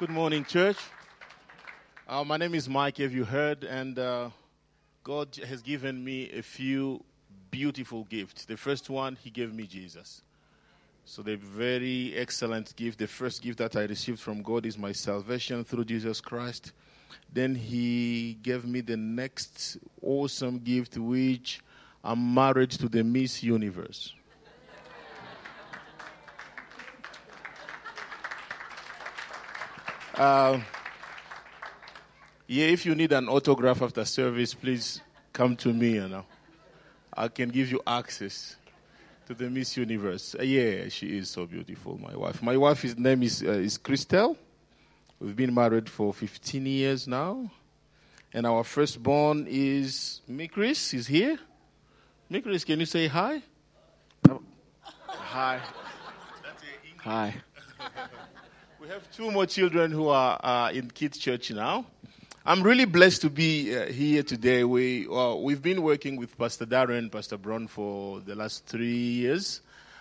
Good morning, church. Uh, my name is Mike, have you heard? And uh, God has given me a few beautiful gifts. The first one, He gave me Jesus. So, the very excellent gift, the first gift that I received from God is my salvation through Jesus Christ. Then He gave me the next awesome gift, which I'm married to the Miss Universe. Uh, yeah, if you need an autograph after service, please come to me. You know, I can give you access to the Miss Universe. Uh, yeah, she is so beautiful. My wife. My wife's name is uh, is Christelle. We've been married for 15 years now, and our firstborn is Mikris. Is here. Mikris, can you say hi? Hi. Hi. Have two more children who are uh, in kids' church now. I'm really blessed to be uh, here today. We uh, we've been working with Pastor Darren, Pastor Brown for the last three years.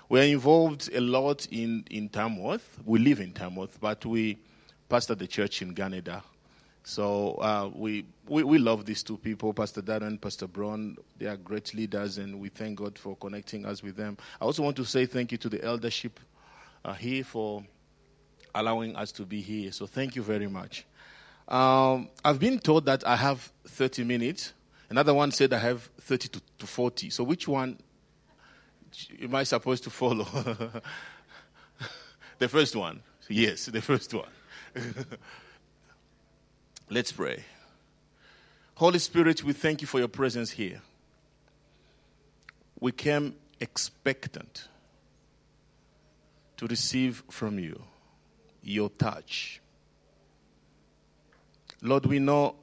We're involved a lot in in Tamworth. We live in Tamworth, but we pastor the church in Canada. So uh, we, we we love these two people, Pastor Darren, Pastor Brown. They are great leaders, and we thank God for connecting us with them. I also want to say thank you to the eldership uh, here for allowing us to be here. So thank you very much. Um, I've been told that I have 30 minutes. Another one said I have 30 to, to 40. So which one am I supposed to follow? the first one. Yes, the first one. Let's pray. Holy Spirit, we thank you for your presence here. We came expectant to receive from you your touch. Lord, we know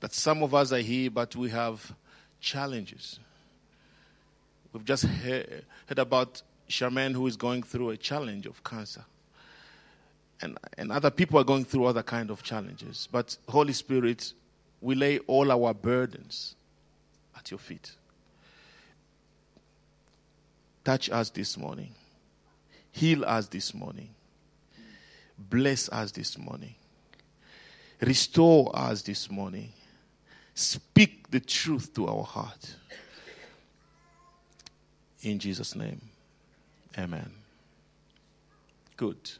that some of us are here, but we have challenges. We've just heard, about Charmaine who is going through a challenge of cancer. And, and other people are going through other kind of challenges. But Holy Spirit, we lay all our burdens at your feet. Touch us this morning. Heal us this morning. Bless us this morning. Restore us this morning. Speak the truth to our heart. In Jesus' name. Amen. Good.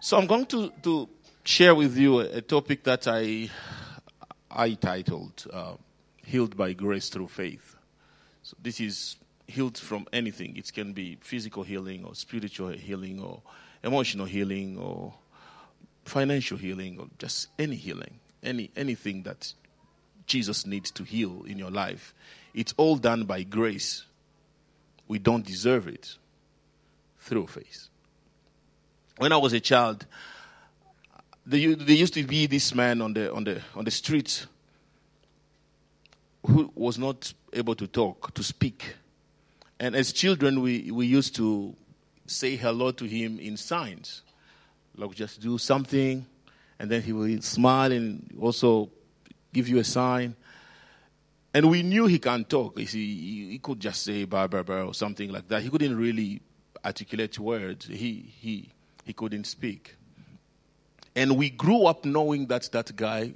So I'm going to, to share with you a, a topic that I, I titled uh, Healed by Grace Through Faith. So this is healed from anything. It can be physical healing or spiritual healing or emotional healing or financial healing or just any healing, any anything that Jesus needs to heal in your life. It's all done by grace. We don't deserve it through faith. When I was a child, there, used to be this man on the on the on the street who was not able to talk, to speak. And as children, we, we used to say hello to him in signs. Like just do something, and then he will smile and also give you a sign. And we knew he can't talk. You see, he could just say blah, blah, blah, or something like that. He couldn't really articulate words. He, he, he couldn't speak. And we grew up knowing that that guy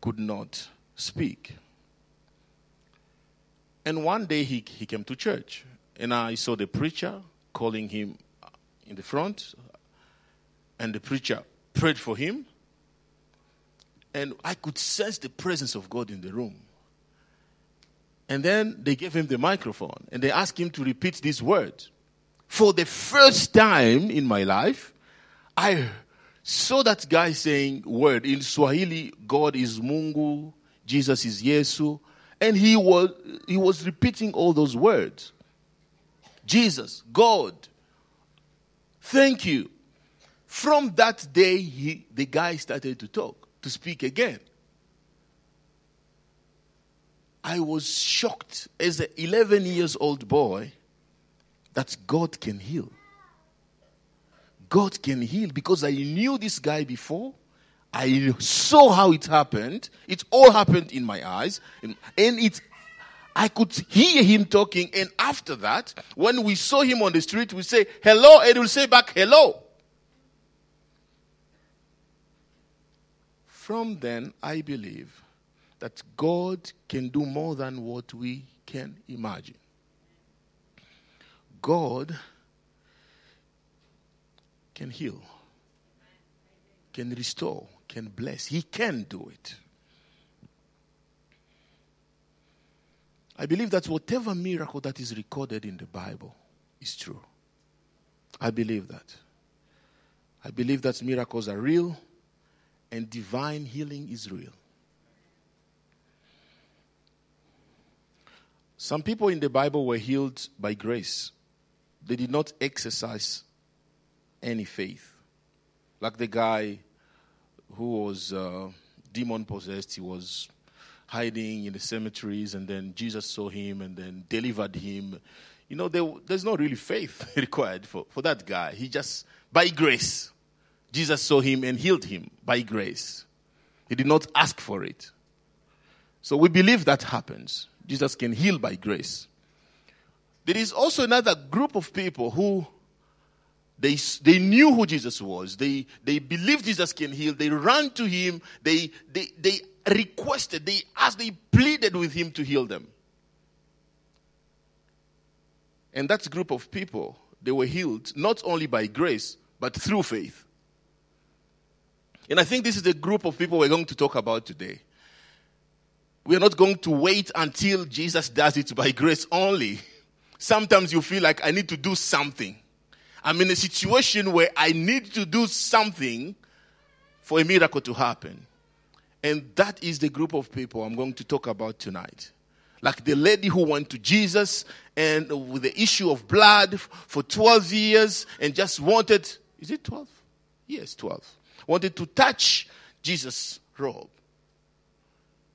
could not speak. And one day he, he came to church, and I saw the preacher calling him in the front, and the preacher prayed for him. And I could sense the presence of God in the room. And then they gave him the microphone and they asked him to repeat these words. For the first time in my life, I saw that guy saying word in Swahili, God is Mungu, Jesus is Yesu, and he was, he was repeating all those words Jesus, God, thank you. From that day, he, the guy started to talk, to speak again. I was shocked as an 11 years old boy that God can heal. God can heal because I knew this guy before. I saw how it happened. It all happened in my eyes. And it, I could hear him talking, and after that, when we saw him on the street, we say hello, and he'll say back hello. From then, I believe that God can do more than what we can imagine. God can heal, can restore, can bless. He can do it. I believe that whatever miracle that is recorded in the Bible is true. I believe that. I believe that miracles are real and divine healing is real. Some people in the Bible were healed by grace, they did not exercise any faith. Like the guy who was uh, demon possessed, he was hiding in the cemeteries, and then Jesus saw him and then delivered him. You know, there, there's not really faith required for, for that guy. He just, by grace, Jesus saw him and healed him by grace. He did not ask for it. So we believe that happens. Jesus can heal by grace. There is also another group of people who they, they knew who Jesus was. They, they believed Jesus can heal. They ran to him. They, they, they requested, they asked, they pleaded with him to heal them. And that group of people, they were healed not only by grace, but through faith. And I think this is the group of people we're going to talk about today. We are not going to wait until Jesus does it by grace only. Sometimes you feel like I need to do something. I'm in a situation where I need to do something for a miracle to happen. And that is the group of people I'm going to talk about tonight. Like the lady who went to Jesus and with the issue of blood for 12 years and just wanted, is it 12? Yes, 12. Wanted to touch Jesus' robe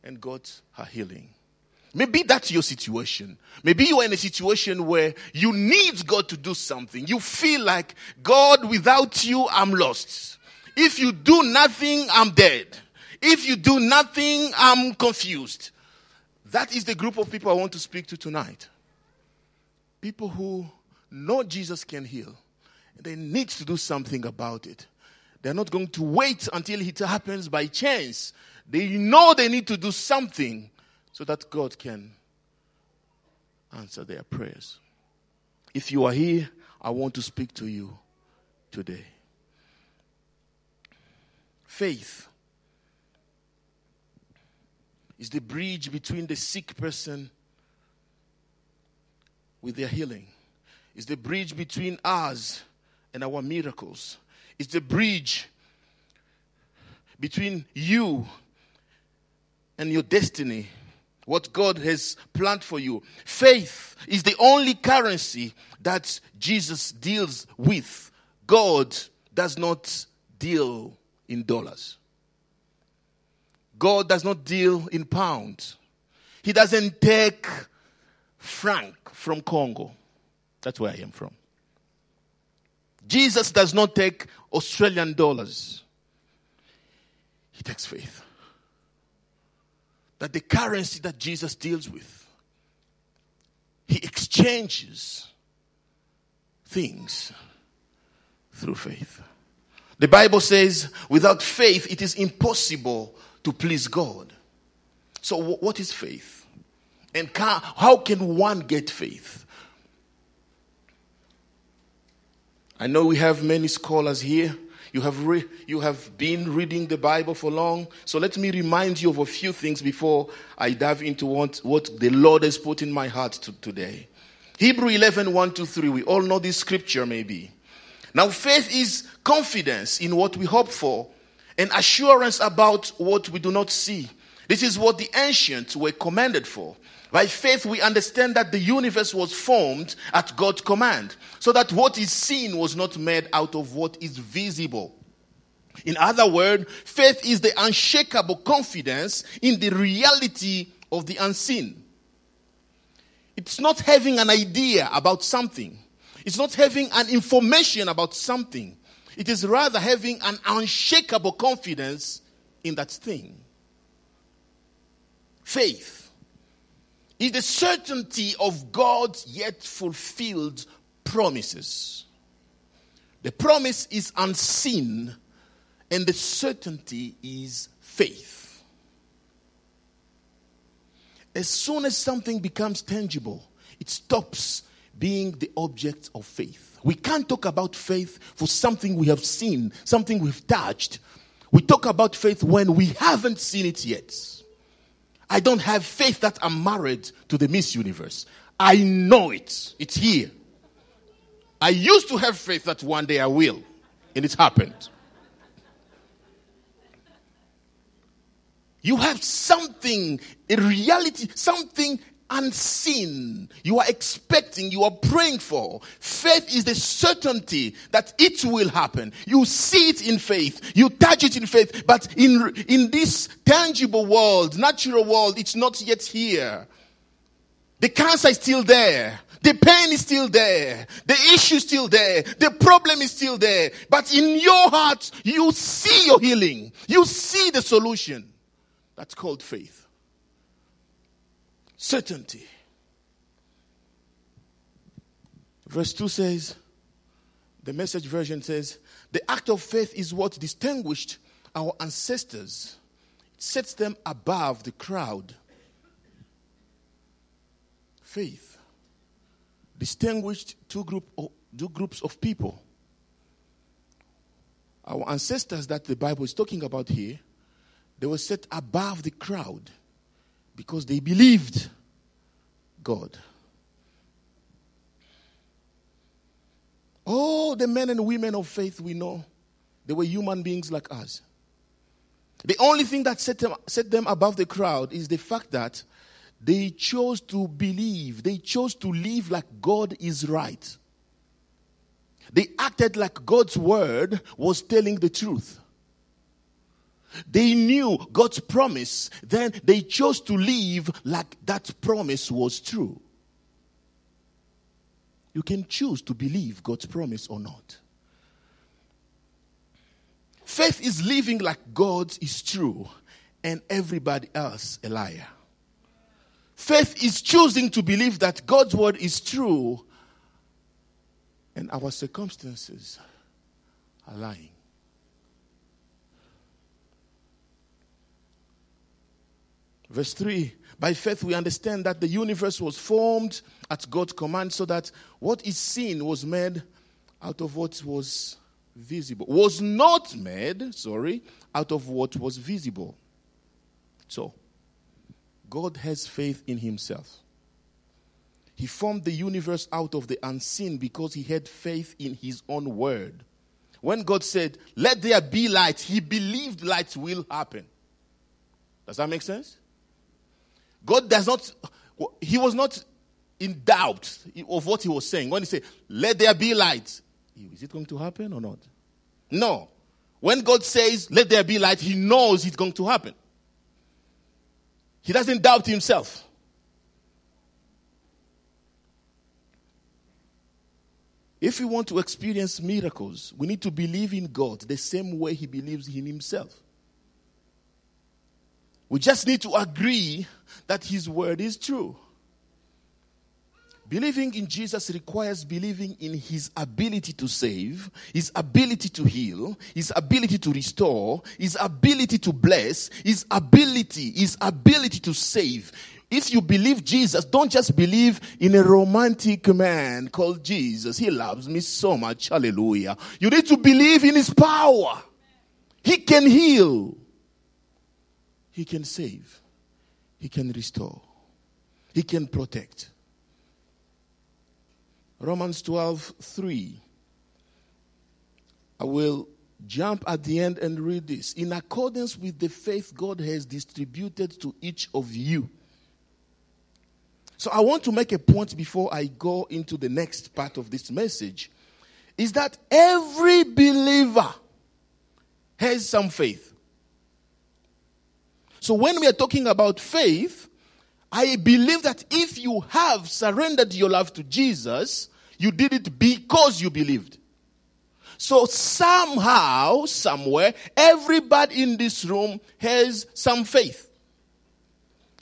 and got her healing. Maybe that's your situation. Maybe you are in a situation where you need God to do something. You feel like, God, without you, I'm lost. If you do nothing, I'm dead. If you do nothing, I'm confused. That is the group of people I want to speak to tonight. People who know Jesus can heal. They need to do something about it. They're not going to wait until it happens by chance. They know they need to do something so that God can answer their prayers. If you are here, I want to speak to you today. Faith is the bridge between the sick person with their healing. It's the bridge between us and our miracles. It's the bridge between you and your destiny, what God has planned for you. Faith is the only currency that Jesus deals with. God does not deal in dollars. God does not deal in pounds. He doesn't take franc from Congo. That's where I am from. Jesus does not take Australian dollars. He takes faith that the currency that Jesus deals with, he exchanges things through faith. The Bible says, without faith, it is impossible to please God. So, what is faith? And how can one get faith? I know we have many scholars here you have, re- you have been reading the Bible for long. So let me remind you of a few things before I dive into what, what the Lord has put in my heart to, today. Hebrew 11, 1 to 3. We all know this scripture, maybe. Now, faith is confidence in what we hope for and assurance about what we do not see. This is what the ancients were commanded for. By faith, we understand that the universe was formed at God's command, so that what is seen was not made out of what is visible. In other words, faith is the unshakable confidence in the reality of the unseen. It's not having an idea about something, it's not having an information about something. It is rather having an unshakable confidence in that thing. Faith is the certainty of God's yet fulfilled promises. The promise is unseen, and the certainty is faith. As soon as something becomes tangible, it stops being the object of faith. We can't talk about faith for something we have seen, something we've touched. We talk about faith when we haven't seen it yet. I don't have faith that I'm married to the Miss Universe. I know it. It's here. I used to have faith that one day I will, and it's happened. You have something, a reality, something unseen. You are expecting, you are praying for. Faith is the certainty that it will happen. You see it in faith, you touch it in faith, but in, in this tangible world, natural world, it's not yet here. The cancer is still there. The pain is still there. The issue is still there. The problem is still there. But in your heart, you see your healing. You see the solution. That's called faith certainty. Verse 2 says, the message version says, the act of faith is what distinguished our ancestors, it sets them above the crowd. Faith distinguished two, group two groups of people. Our ancestors that the Bible is talking about here, they were set above the crowd because they believed God. All the men and women of faith we know, they were human beings like us. The only thing that set them, set them above the crowd is the fact that they chose to believe, they chose to live like God is right. They acted like God's word was telling the truth. They knew God's promise, then they chose to live like that promise was true. You can choose to believe God's promise or not. Faith is living like God is true and everybody else a liar. Faith is choosing to believe that God's word is true and our circumstances are lying. Verse 3 By faith, we understand that the universe was formed at God's command, so that what is seen was made out of what was visible. Was not made, sorry, out of what was visible. So, God has faith in Himself. He formed the universe out of the unseen because He had faith in His own word. When God said, Let there be light, He believed light will happen. Does that make sense? God does not, he was not in doubt of what he was saying. When he said, let there be light, is it going to happen or not? No. When God says, let there be light, he knows it's going to happen. He doesn't doubt himself. If we want to experience miracles, we need to believe in God the same way he believes in himself. We just need to agree that his word is true. Believing in Jesus requires believing in his ability to save, his ability to heal, his ability to restore, his ability to bless, his ability, his ability to save. If you believe Jesus, don't just believe in a romantic man called Jesus. He loves me so much. Hallelujah. You need to believe in his power. He can heal. He can save, He can restore, He can protect. Romans 12 3. I will jump at the end and read this. In accordance with the faith God has distributed to each of you. So I want to make a point before I go into the next part of this message is that every believer has some faith. So when we are talking about faith, I believe that if you have surrendered your life to Jesus, you did it because you believed. So somehow, somewhere, everybody in this room has some faith.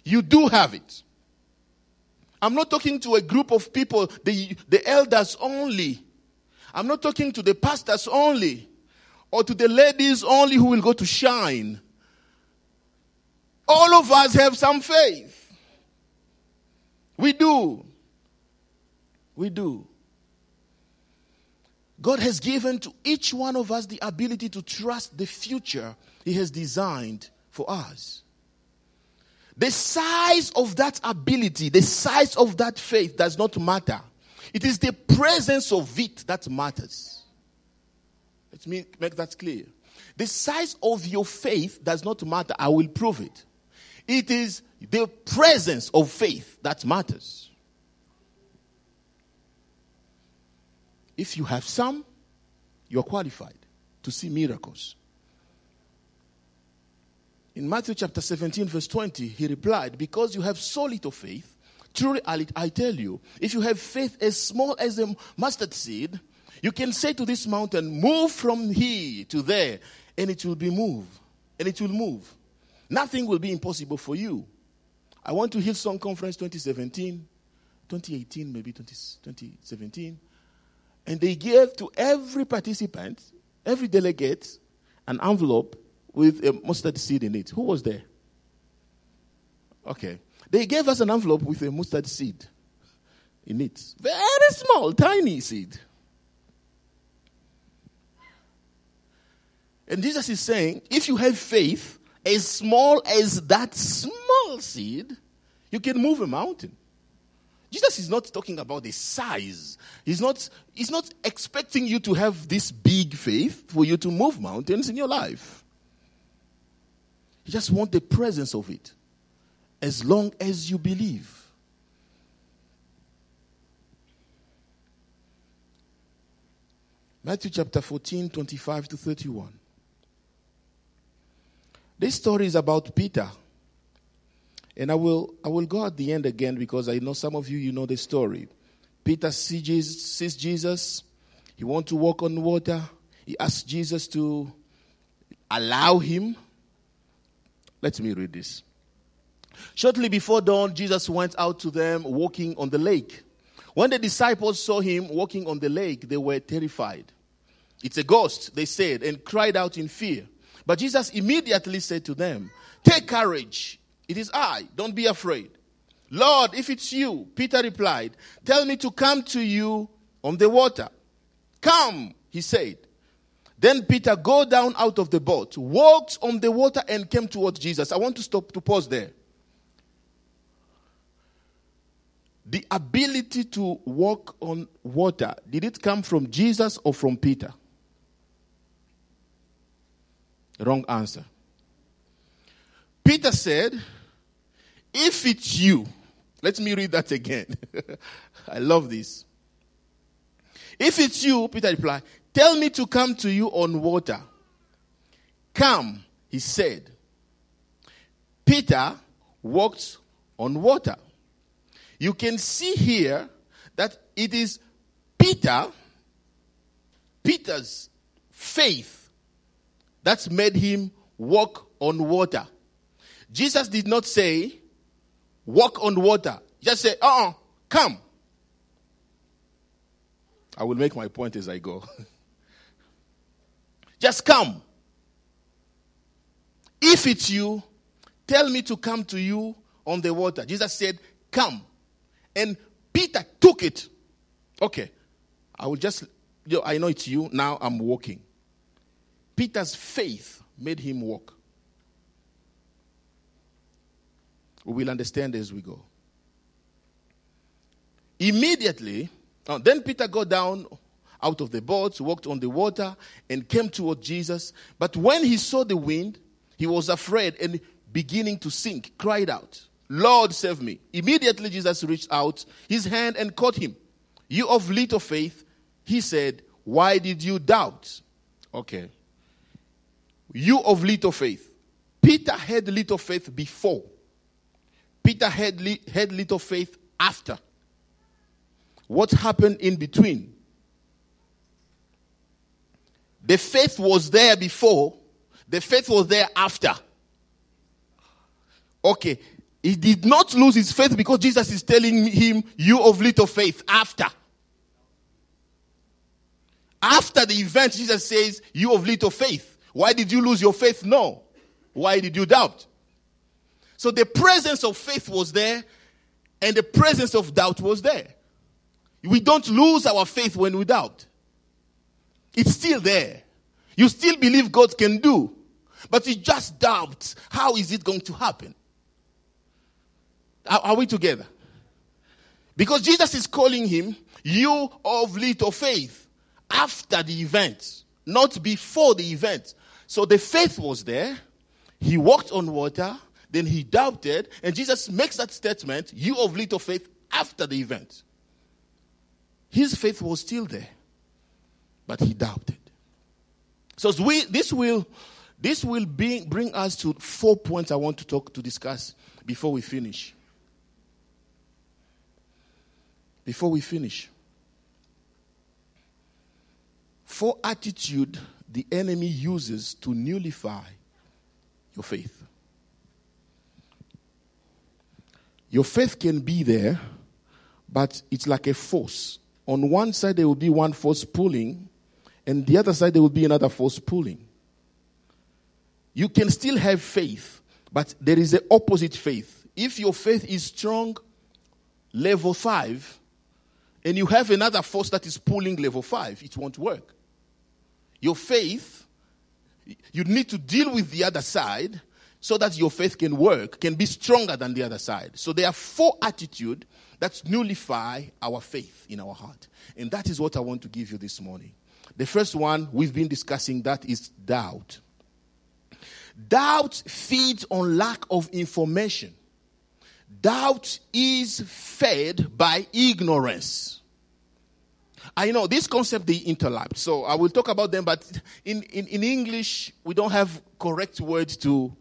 You do have it. I'm not talking to a group of people, the, the elders only. I'm not talking to the pastors only or to the ladies only who will go to shine. All of us have some faith. We do. We do. God has given to each one of us the ability to trust the future He has designed for us. The size of that ability, the size of that faith does not matter. It is the presence of it that matters. Let me make that clear. The size of your faith does not matter. I will prove it. It is the presence of faith that matters. If you have some, you're qualified to see miracles. In Matthew chapter 17, verse 20, he replied, Because you have so little faith, truly I tell you, if you have faith as small as a mustard seed, you can say to this mountain, Move from here to there, and it will be moved. And it will move. Nothing will be impossible for you. I went to Hillsong Conference 2017, 2018, maybe 20, 2017, and they gave to every participant, every delegate, an envelope with a mustard seed in it. Who was there? Okay. They gave us an envelope with a mustard seed in it. Very small, tiny seed. And Jesus is saying, if you have faith as small as that small seed, you can move a mountain. Jesus is not talking about the size. He's not, he's not expecting you to have this big faith for you to move mountains in your life. You just want the presence of it as long as you believe. Matthew chapter 14, 25 to 31. This story is about Peter. And I will, I will go at the end again because I know some of you, you know the story. Peter sees Jesus, sees Jesus. He wants to walk on water. He asks Jesus to allow him. Let me read this. Shortly before dawn, Jesus went out to them walking on the lake. When the disciples saw him walking on the lake, they were terrified. It's a ghost, they said, and cried out in fear. But Jesus immediately said to them, Take courage, it is I, don't be afraid. Lord, if it's you, Peter replied, Tell me to come to you on the water. Come, he said. Then Peter go down out of the boat, walked on the water and came towards Jesus. I want to stop to pause there. The ability to walk on water, did it come from Jesus or from Peter? Wrong answer. Peter said, If it's you, let me read that again. I love this. If it's you, Peter replied, Tell me to come to you on water. Come, he said. Peter walked on water. You can see here that it is Peter, Peter's faith that's made him walk on water. Jesus did not say, walk on water. Just say, uh uh-uh, come. I will make my point as I go. Just come. If it's you, tell me to come to you on the water. Jesus said, Come. And Peter took it. Okay. I will just, you know, I know it's you. Now I'm walking. Peter's faith made him walk. We will understand as we go. Immediately, then Peter got down out of the boat, walked on the water, and came toward Jesus. But when he saw the wind, he was afraid and beginning to sink, cried out, Lord, save me. Immediately Jesus reached out his hand and caught him. You of little faith, he said, Why did you doubt? Okay. You of little faith. Peter had little faith before. Peter had, li- had little faith after. What happened in between? The faith was there before, the faith was there after. Okay, He did not lose his faith because Jesus is telling him, You of little faith, after. After the event, Jesus says, You of little faith. Why did you lose your faith? No. Why did you doubt? So the presence of faith was there, and the presence of doubt was there. We don't lose our faith when we doubt. It's still there. You still believe God can do, but you just doubt how is it going to happen? Are, we together? Because Jesus is calling him, you of little faith, after the event, not before the event. So the faith was there. He walked on water, then he doubted, and Jesus makes that statement, you of little faith, after the event. His faith was still there, but he doubted. So we, this will, this will bring, bring us to four points I want to talk to discuss before we finish. Before we finish, four attitude the enemy uses to nullify your faith. Your faith can be there, but it's like a force. On one side, there will be one force pulling, and the other side there will be another force pulling. You can still have faith, but there is an opposite faith. If your faith is strong, level five, and you have another force that is pulling level five, it won't work. Your faith, you need to deal with the other side so that your faith can work, can be stronger than the other side. So there are four attitudes that nullify our faith in our heart. And that is what I want to give you this morning. The first one we've been discussing that is doubt. Doubt feeds on lack of information. Doubt is fed by ignorance. I know this concept they interlap, so I will talk about them, but in, in, in English, we don't have correct words to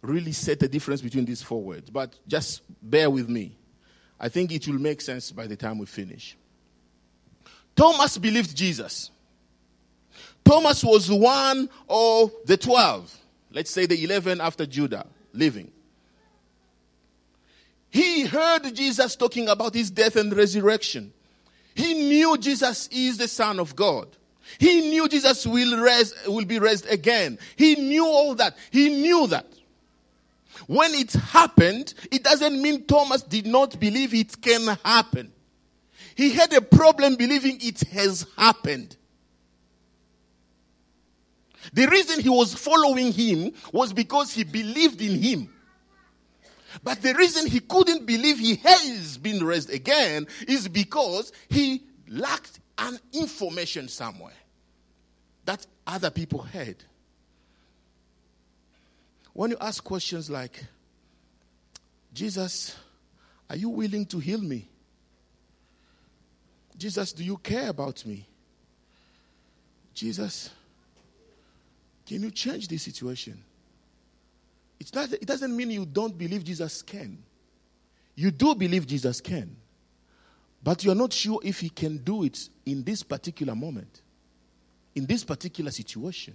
really set the difference between these four words. But just bear with me. I think it will make sense by the time we finish. Thomas believed Jesus. Thomas was one of the 12, let's say the 11 after Judas living. He heard Jesus talking about his death and resurrection. He knew Jesus is the Son of God. He knew Jesus will, res- will be raised again. He knew all that. He knew that. When it happened, it doesn't mean Thomas did not believe it can happen. He had a problem believing it has happened. The reason he was following him was because he believed in him. But the reason he couldn't believe he has been raised again is because he lacked an information somewhere that other people had. When you ask questions like, Jesus, are you willing to heal me? Jesus, do you care about me? Jesus, can you change this situation? It's not, it doesn't mean you don't believe Jesus can. You do believe Jesus can. But you're not sure if he can do it in this particular moment, in this particular situation.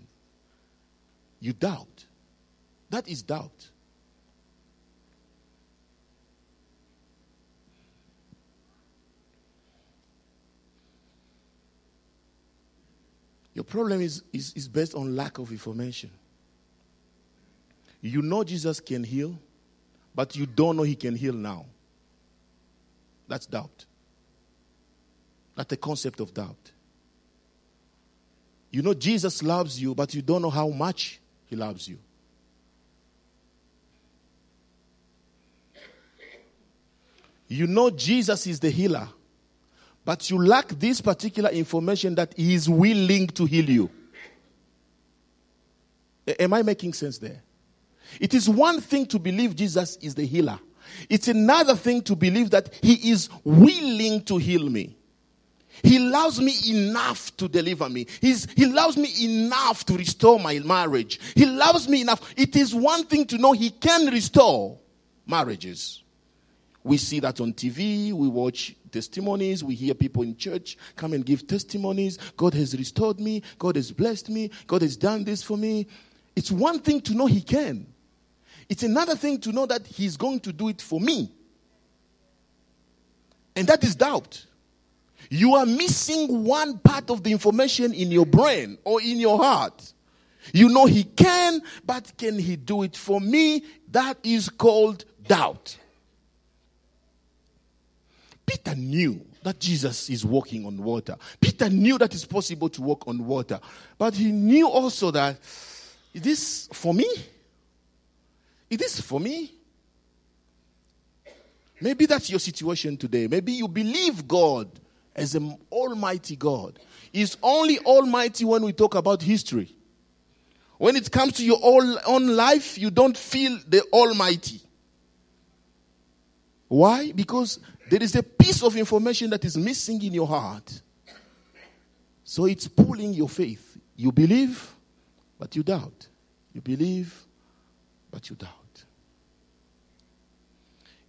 You doubt. That is doubt. Your problem is, is, is based on lack of information. You know Jesus can heal, but you don't know he can heal now. That's doubt. That's the concept of doubt. You know Jesus loves you, but you don't know how much he loves you. You know Jesus is the healer, but you lack this particular information that He is willing to heal you. Am I making sense there? It is one thing to believe Jesus is the healer, it's another thing to believe that He is willing to heal me. He loves me enough to deliver me. He's, he loves me enough to restore my marriage. He loves me enough. It is one thing to know He can restore marriages. We see that on TV, we watch testimonies, we hear people in church come and give testimonies. God has restored me, God has blessed me, God has done this for me. It's one thing to know He can. It's another thing to know that He's going to do it for me. And that is doubt. You are missing one part of the information in your brain or in your heart. You know He can, but can He do it for me? That is called doubt. Peter knew that Jesus is walking on water. Peter knew that it's possible to walk on water. But he knew also that this for me? Is this for me? Maybe that's your situation today. Maybe you believe God as an almighty God. He's only almighty when we talk about history. When it comes to your own life, you don't feel the almighty. Why? Because there is a piece of information that is missing in your heart. So it's pulling your faith. You believe, but you doubt. You believe, but you doubt.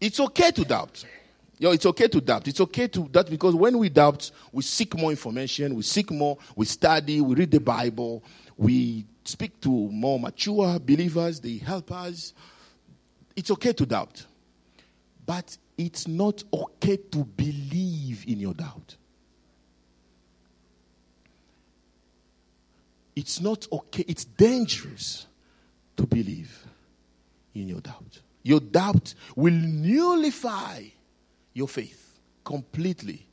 It's okay to doubt. Yo, it's okay to doubt. It's okay to doubt because when we doubt, we seek more information, we seek more, we study, we read the Bible, we speak to more mature believers, they help us. It's okay to doubt. But it's not okay to believe in your doubt. It's not okay, it's dangerous to believe in your doubt. Your doubt will nullify your faith completely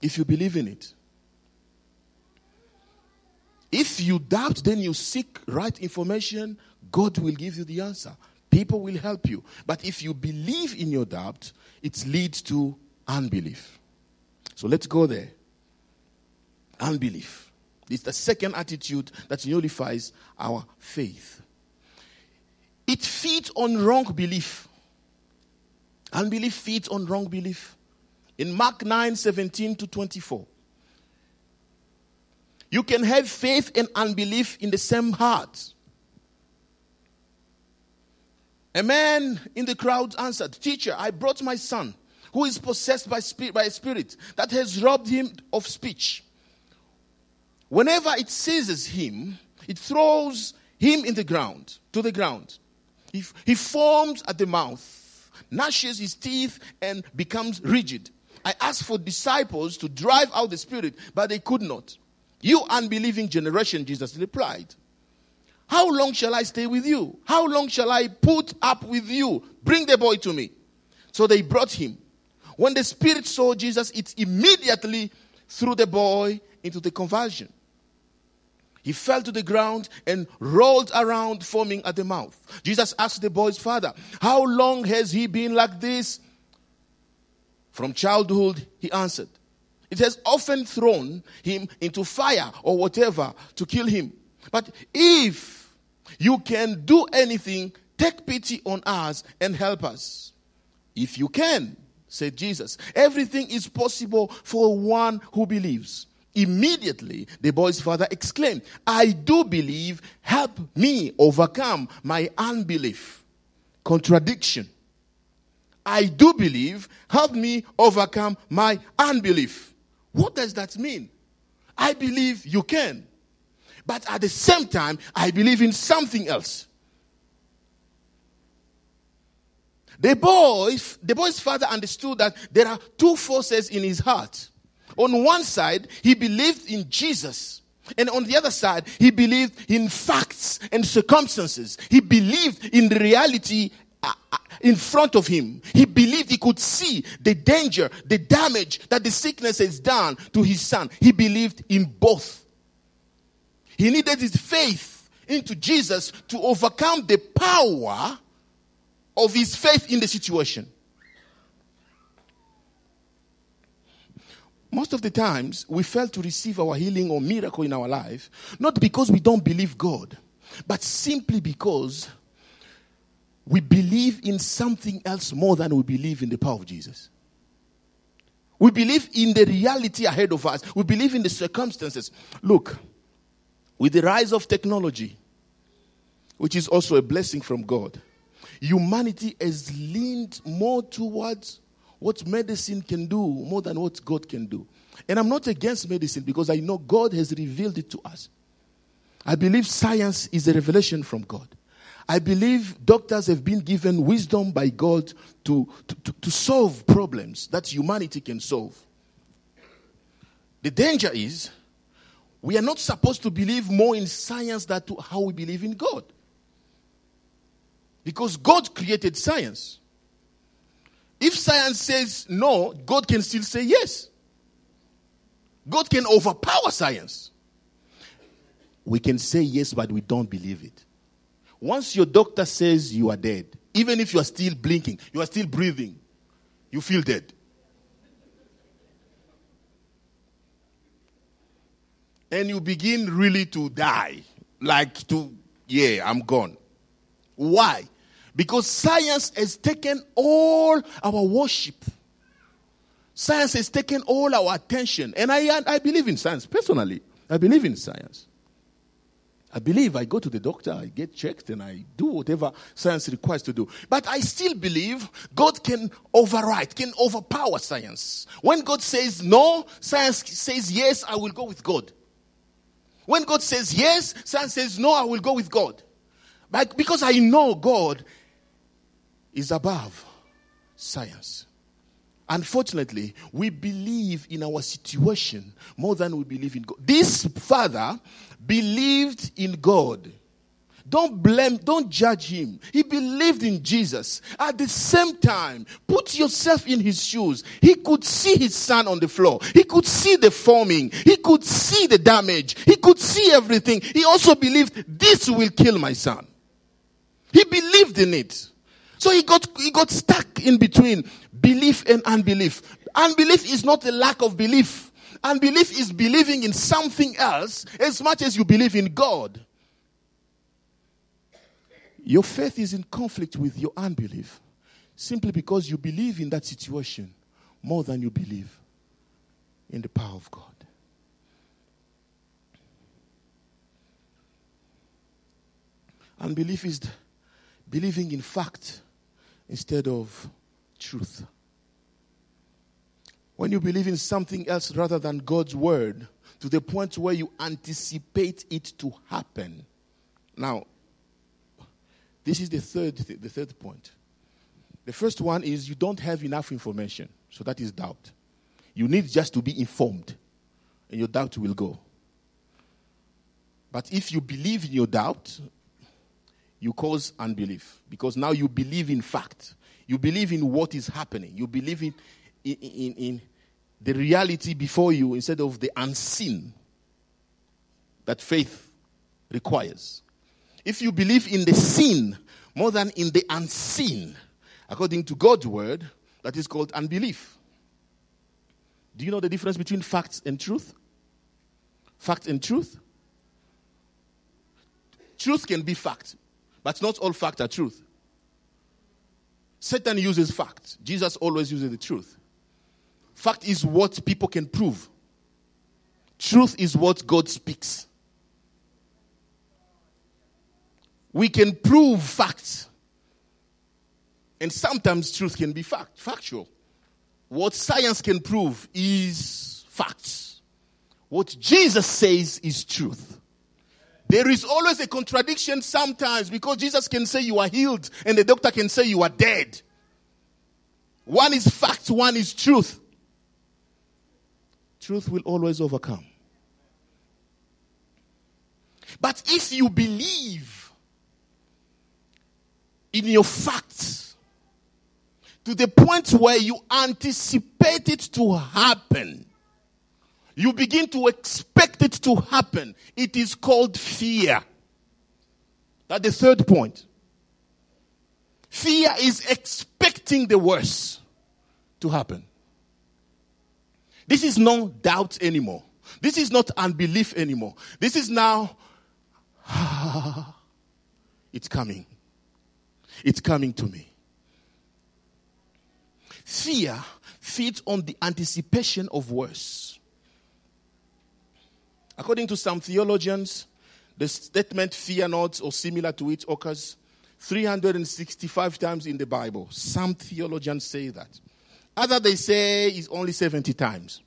if you believe in it. If you doubt, then you seek right information, God will give you the answer. People will help you. But if you believe in your doubt, it leads to unbelief. So let's go there. Unbelief. It's the second attitude that nullifies our faith. It feeds on wrong belief. Unbelief feeds on wrong belief. In Mark 9 17 to 24. You can have faith and unbelief in the same heart. A man in the crowd answered, Teacher, I brought my son who is possessed by, spirit, by a spirit that has robbed him of speech. Whenever it seizes him, it throws him in the ground, to the ground. He, he foams at the mouth, gnashes his teeth, and becomes rigid. I asked for disciples to drive out the spirit, but they could not. You unbelieving generation, Jesus replied. How long shall I stay with you? How long shall I put up with you? Bring the boy to me. So they brought him. When the spirit saw Jesus, it immediately threw the boy into the convulsion. He fell to the ground and rolled around, foaming at the mouth. Jesus asked the boy's father, How long has he been like this? From childhood, he answered, It has often thrown him into fire or whatever to kill him. But if you can do anything, take pity on us and help us. If you can, said Jesus, everything is possible for one who believes. Immediately, the boy's father exclaimed, I do believe, help me overcome my unbelief. Contradiction. I do believe, help me overcome my unbelief. What does that mean? I believe you can. But at the same time, I believe in something else. The boy, the boy's father understood that there are two forces in his heart. On one side, he believed in Jesus. And on the other side, he believed in facts and circumstances. He believed in reality uh, uh, in front of him. He believed he could see the danger, the damage that the sickness has done to his son. He believed in both. He needed his faith into Jesus to overcome the power of his faith in the situation. Most of the times, we fail to receive our healing or miracle in our life, not because we don't believe God, but simply because we believe in something else more than we believe in the power of Jesus. We believe in the reality ahead of us, we believe in the circumstances. Look, with the rise of technology, which is also a blessing from God, humanity has leaned more towards what medicine can do more than what God can do. And I'm not against medicine because I know God has revealed it to us. I believe science is a revelation from God. I believe doctors have been given wisdom by God to, to, to, solve problems that humanity can solve. The danger is we are not supposed to believe more in science than how we believe in God. Because God created science. If science says no, God can still say yes. God can overpower science. We can say yes, but we don't believe it. Once your doctor says you are dead, even if you are still blinking, you are still breathing, you feel dead. And you begin really to die. Like to, yeah, I'm gone. Why? Because science has taken all our worship. Science has taken all our attention. And I, I believe in science personally. I believe in science. I believe I go to the doctor, I get checked, and I do whatever science requires to do. But I still believe God can override, can overpower science. When God says no, science says yes, I will go with God. When God says yes, science says no, I will go with God. But because I know God is above science. Unfortunately, we believe in our situation more than we believe in God. This father believed in God. Don't blame, don't judge him. He believed in Jesus. At the same time, put yourself in his shoes. He could see his son on the floor. He could see the forming. He could see the damage. He could see everything. He also believed this will kill my son. He believed in it. So he got, he got stuck in between belief and unbelief. Unbelief is not a lack of belief. Unbelief is believing in something else as much as you believe in God. Your faith is in conflict with your unbelief simply because you believe in that situation more than you believe in the power of God. Unbelief is believing in fact instead of truth. When you believe in something else rather than God's word, to the point where you anticipate it to happen. Now, this is the third, the third point. The first one is you don't have enough information, so that is doubt. You need just to be informed, and your doubt will go. But if you believe in your doubt, you cause unbelief because now you believe in fact. You believe in what is happening. You believe in, in, in, in the reality before you instead of the unseen that faith requires. If you believe in the seen more than in the unseen, according to God's word, that is called unbelief. Do you know the difference between facts and truth? Fact and truth? Truth can be fact, but not all facts are truth. Satan uses facts. Jesus always uses the truth. Fact is what people can prove. Truth is what God speaks. We can prove facts. And sometimes truth can be fact, factual. What science can prove is facts. What Jesus says is truth. There is always a contradiction sometimes because Jesus can say you are healed and the doctor can say you are dead. One is fact, one is truth. Truth will always overcome. But if you believe in your facts to the point where you anticipate it to happen, you begin to expect it to happen. It is called fear. That's the third point. Fear is expecting the worst to happen. This is no doubt anymore. This is not unbelief anymore. This is now, it's coming. It's coming to me. Fear feeds on the anticipation of worse. According to some theologians, the statement fear not or similar to it occurs 365 times in the Bible. Some theologians say that. Other they say is only 70 times.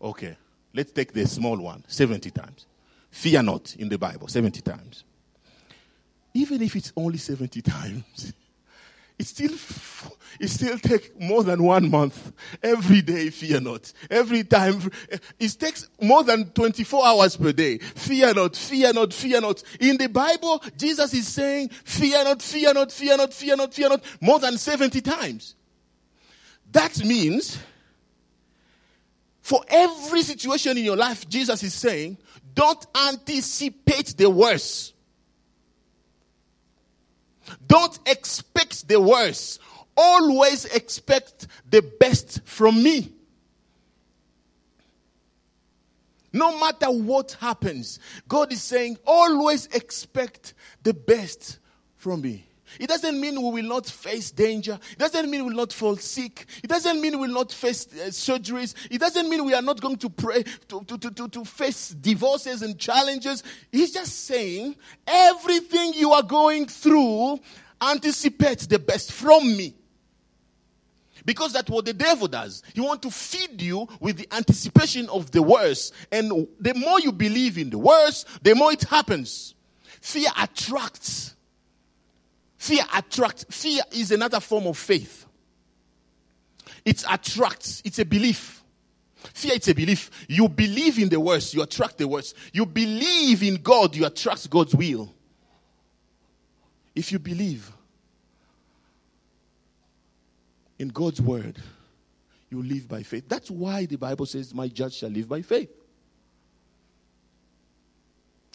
Okay, let's take the small one 70 times. Fear not in the Bible, 70 times. even if it's only 70 times, it still it still take more than one month. Every day fear not. Every time it takes more than 24 hours per day. Fear not fear not fear not. In the bible jesus is saying fear not fear not fear not fear not fear not more than 70 times. That means for every situation in your life jesus is saying don't anticipate the worst don't expect the worst. Always expect the best from me. No matter what happens, God is saying, always expect the best from me. It doesn't mean we will not face danger. It doesn't mean we will not fall sick. It doesn't mean we will not face uh, surgeries. It doesn't mean we are not going to pray to, to, to, to, to face divorces and challenges. He's just saying everything you are going through, anticipate the best from me. Because that's what the devil does. He wants to feed you with the anticipation of the worst. And the more you believe in the worst, the more it happens. Fear attracts Fear attracts. Fear is another form of faith. It attracts. It's a belief. Fear it's a belief. You believe in the worst, you attract the worst. You believe in God, you attract God's will. If you believe in God's word, you live by faith. That's why the Bible says, My judge shall live by faith.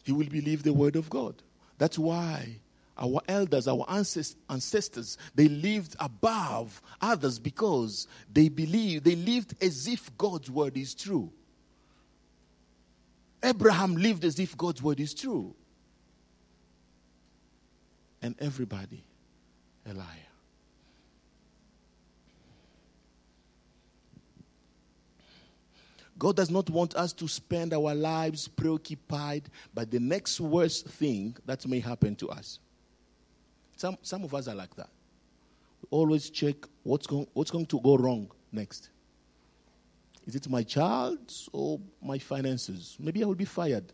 He will believe the word of God. That's why our elders, our ancestors, they lived above others because they believed, they lived as if God's word is true. Abraham lived as if God's word is true. And everybody a liar. God does not want us to spend our lives preoccupied by the next worst thing that may happen to us. Some, some of us are like that. We always check what's going, what's going to go wrong next. Is it my child or my finances? Maybe I will be fired.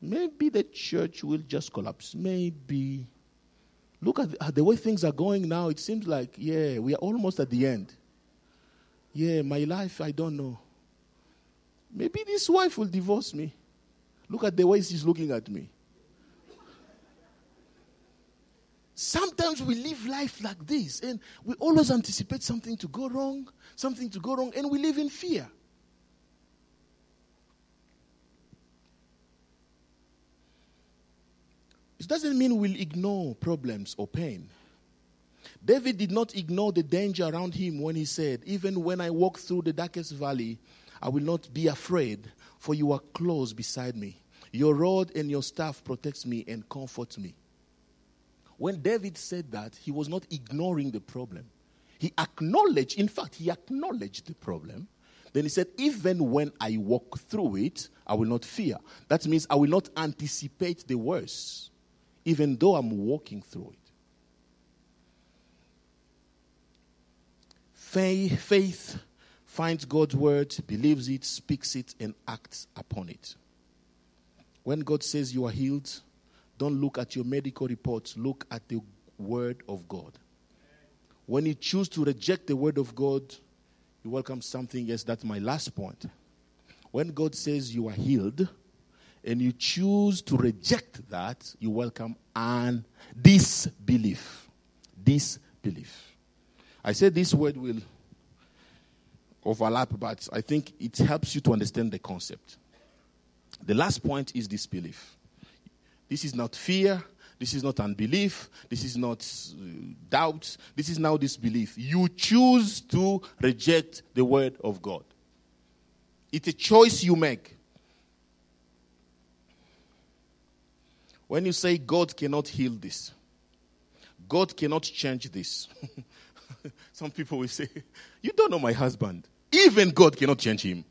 Maybe the church will just collapse. Maybe. Look at the, the way things are going now. It seems like, yeah, we are almost at the end. Yeah, my life, I don't know. Maybe this wife will divorce me. Look at the way she's looking at me. Sometimes we live life like this and we always anticipate something to go wrong, something to go wrong, and we live in fear. It doesn't mean we'll ignore problems or pain. David did not ignore the danger around him when he said, Even when I walk through the darkest valley, I will not be afraid, for you are close beside me. Your rod and your staff protects me and comforts me. When David said that, he was not ignoring the problem. He acknowledged, in fact, he acknowledged the problem. Then he said, Even when I walk through it, I will not fear. That means I will not anticipate the worst, even though I'm walking through it. Faith, faith finds God's word, believes it, speaks it, and acts upon it. When God says you are healed, don't look at your medical reports, look at the Word of God. When you choose to reject the Word of God, you welcome something. Yes, that's my last point. When God says you are healed, and you choose to reject that, you welcome an disbelief. Disbelief. I said this word will overlap, but I think it helps you to understand the concept. The last point is disbelief. This is not fear. This is not unbelief. This is not uh, doubt. This is now disbelief. You choose to reject the word of God. It's a choice you make. When you say God cannot heal this, God cannot change this. Some people will say, You don't know my husband. Even God cannot change him.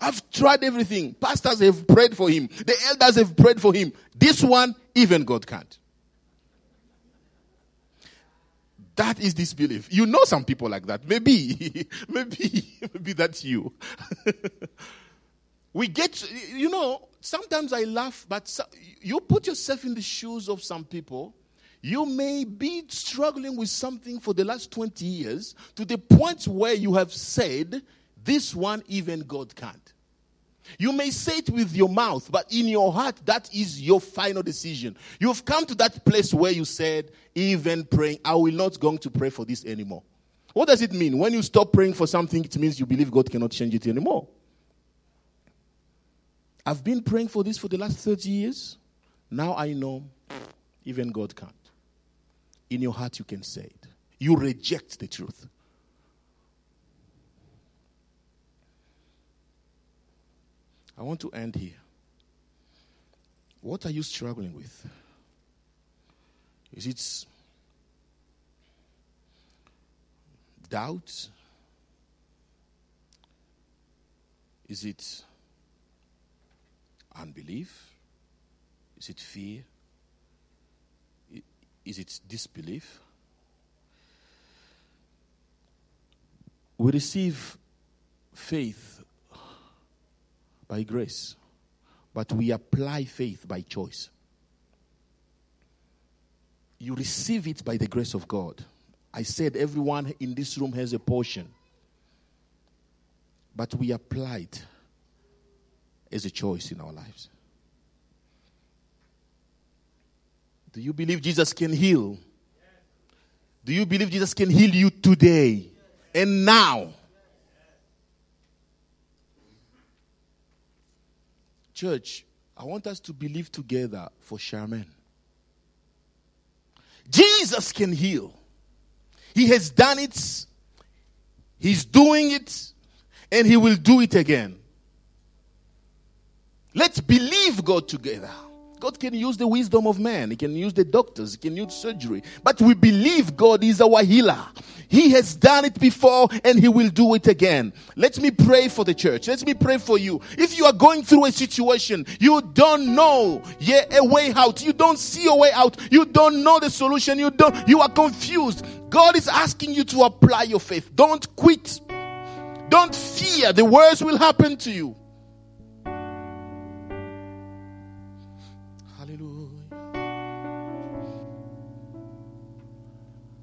I've tried everything. Pastors have prayed for him. The elders have prayed for him. This one, even God can't. That is disbelief. You know some people like that. Maybe, maybe, maybe that's you. we get, you know, sometimes I laugh, but you put yourself in the shoes of some people. You may be struggling with something for the last 20 years to the point where you have said, This one, even God can't. You may say it with your mouth, but in your heart, that is your final decision. You've come to that place where you said, even praying, I will not going to pray for this anymore. What does it mean? When you stop praying for something, it means you believe God cannot change it anymore. I've been praying for this for the last 30 years. Now I know even God can't. In your heart, you can say it. You reject the truth. I want to end here. What are you struggling with? Is it doubt? Is it unbelief? Is it fear? Is it disbelief? We receive faith by grace, but we apply faith by choice. You receive it by the grace of God. I said everyone in this room has a portion, but we apply it as a choice in our lives. Do you believe Jesus can heal? Do you believe Jesus can heal you today and now? Church, I want us to believe together for Charmaine. Jesus can heal. He has done it, He's doing it, and He will do it again. Let's believe God together. God can use the wisdom of man. He can use the doctors. He can use surgery. But we believe God is our healer. He has done it before and he will do it again. Let me pray for the church. Let me pray for you. If you are going through a situation, you don't know yeah, a way out. You don't see a way out. You don't know the solution. You don't, you are confused. God is asking you to apply your faith. Don't quit. Don't fear. The worst will happen to you.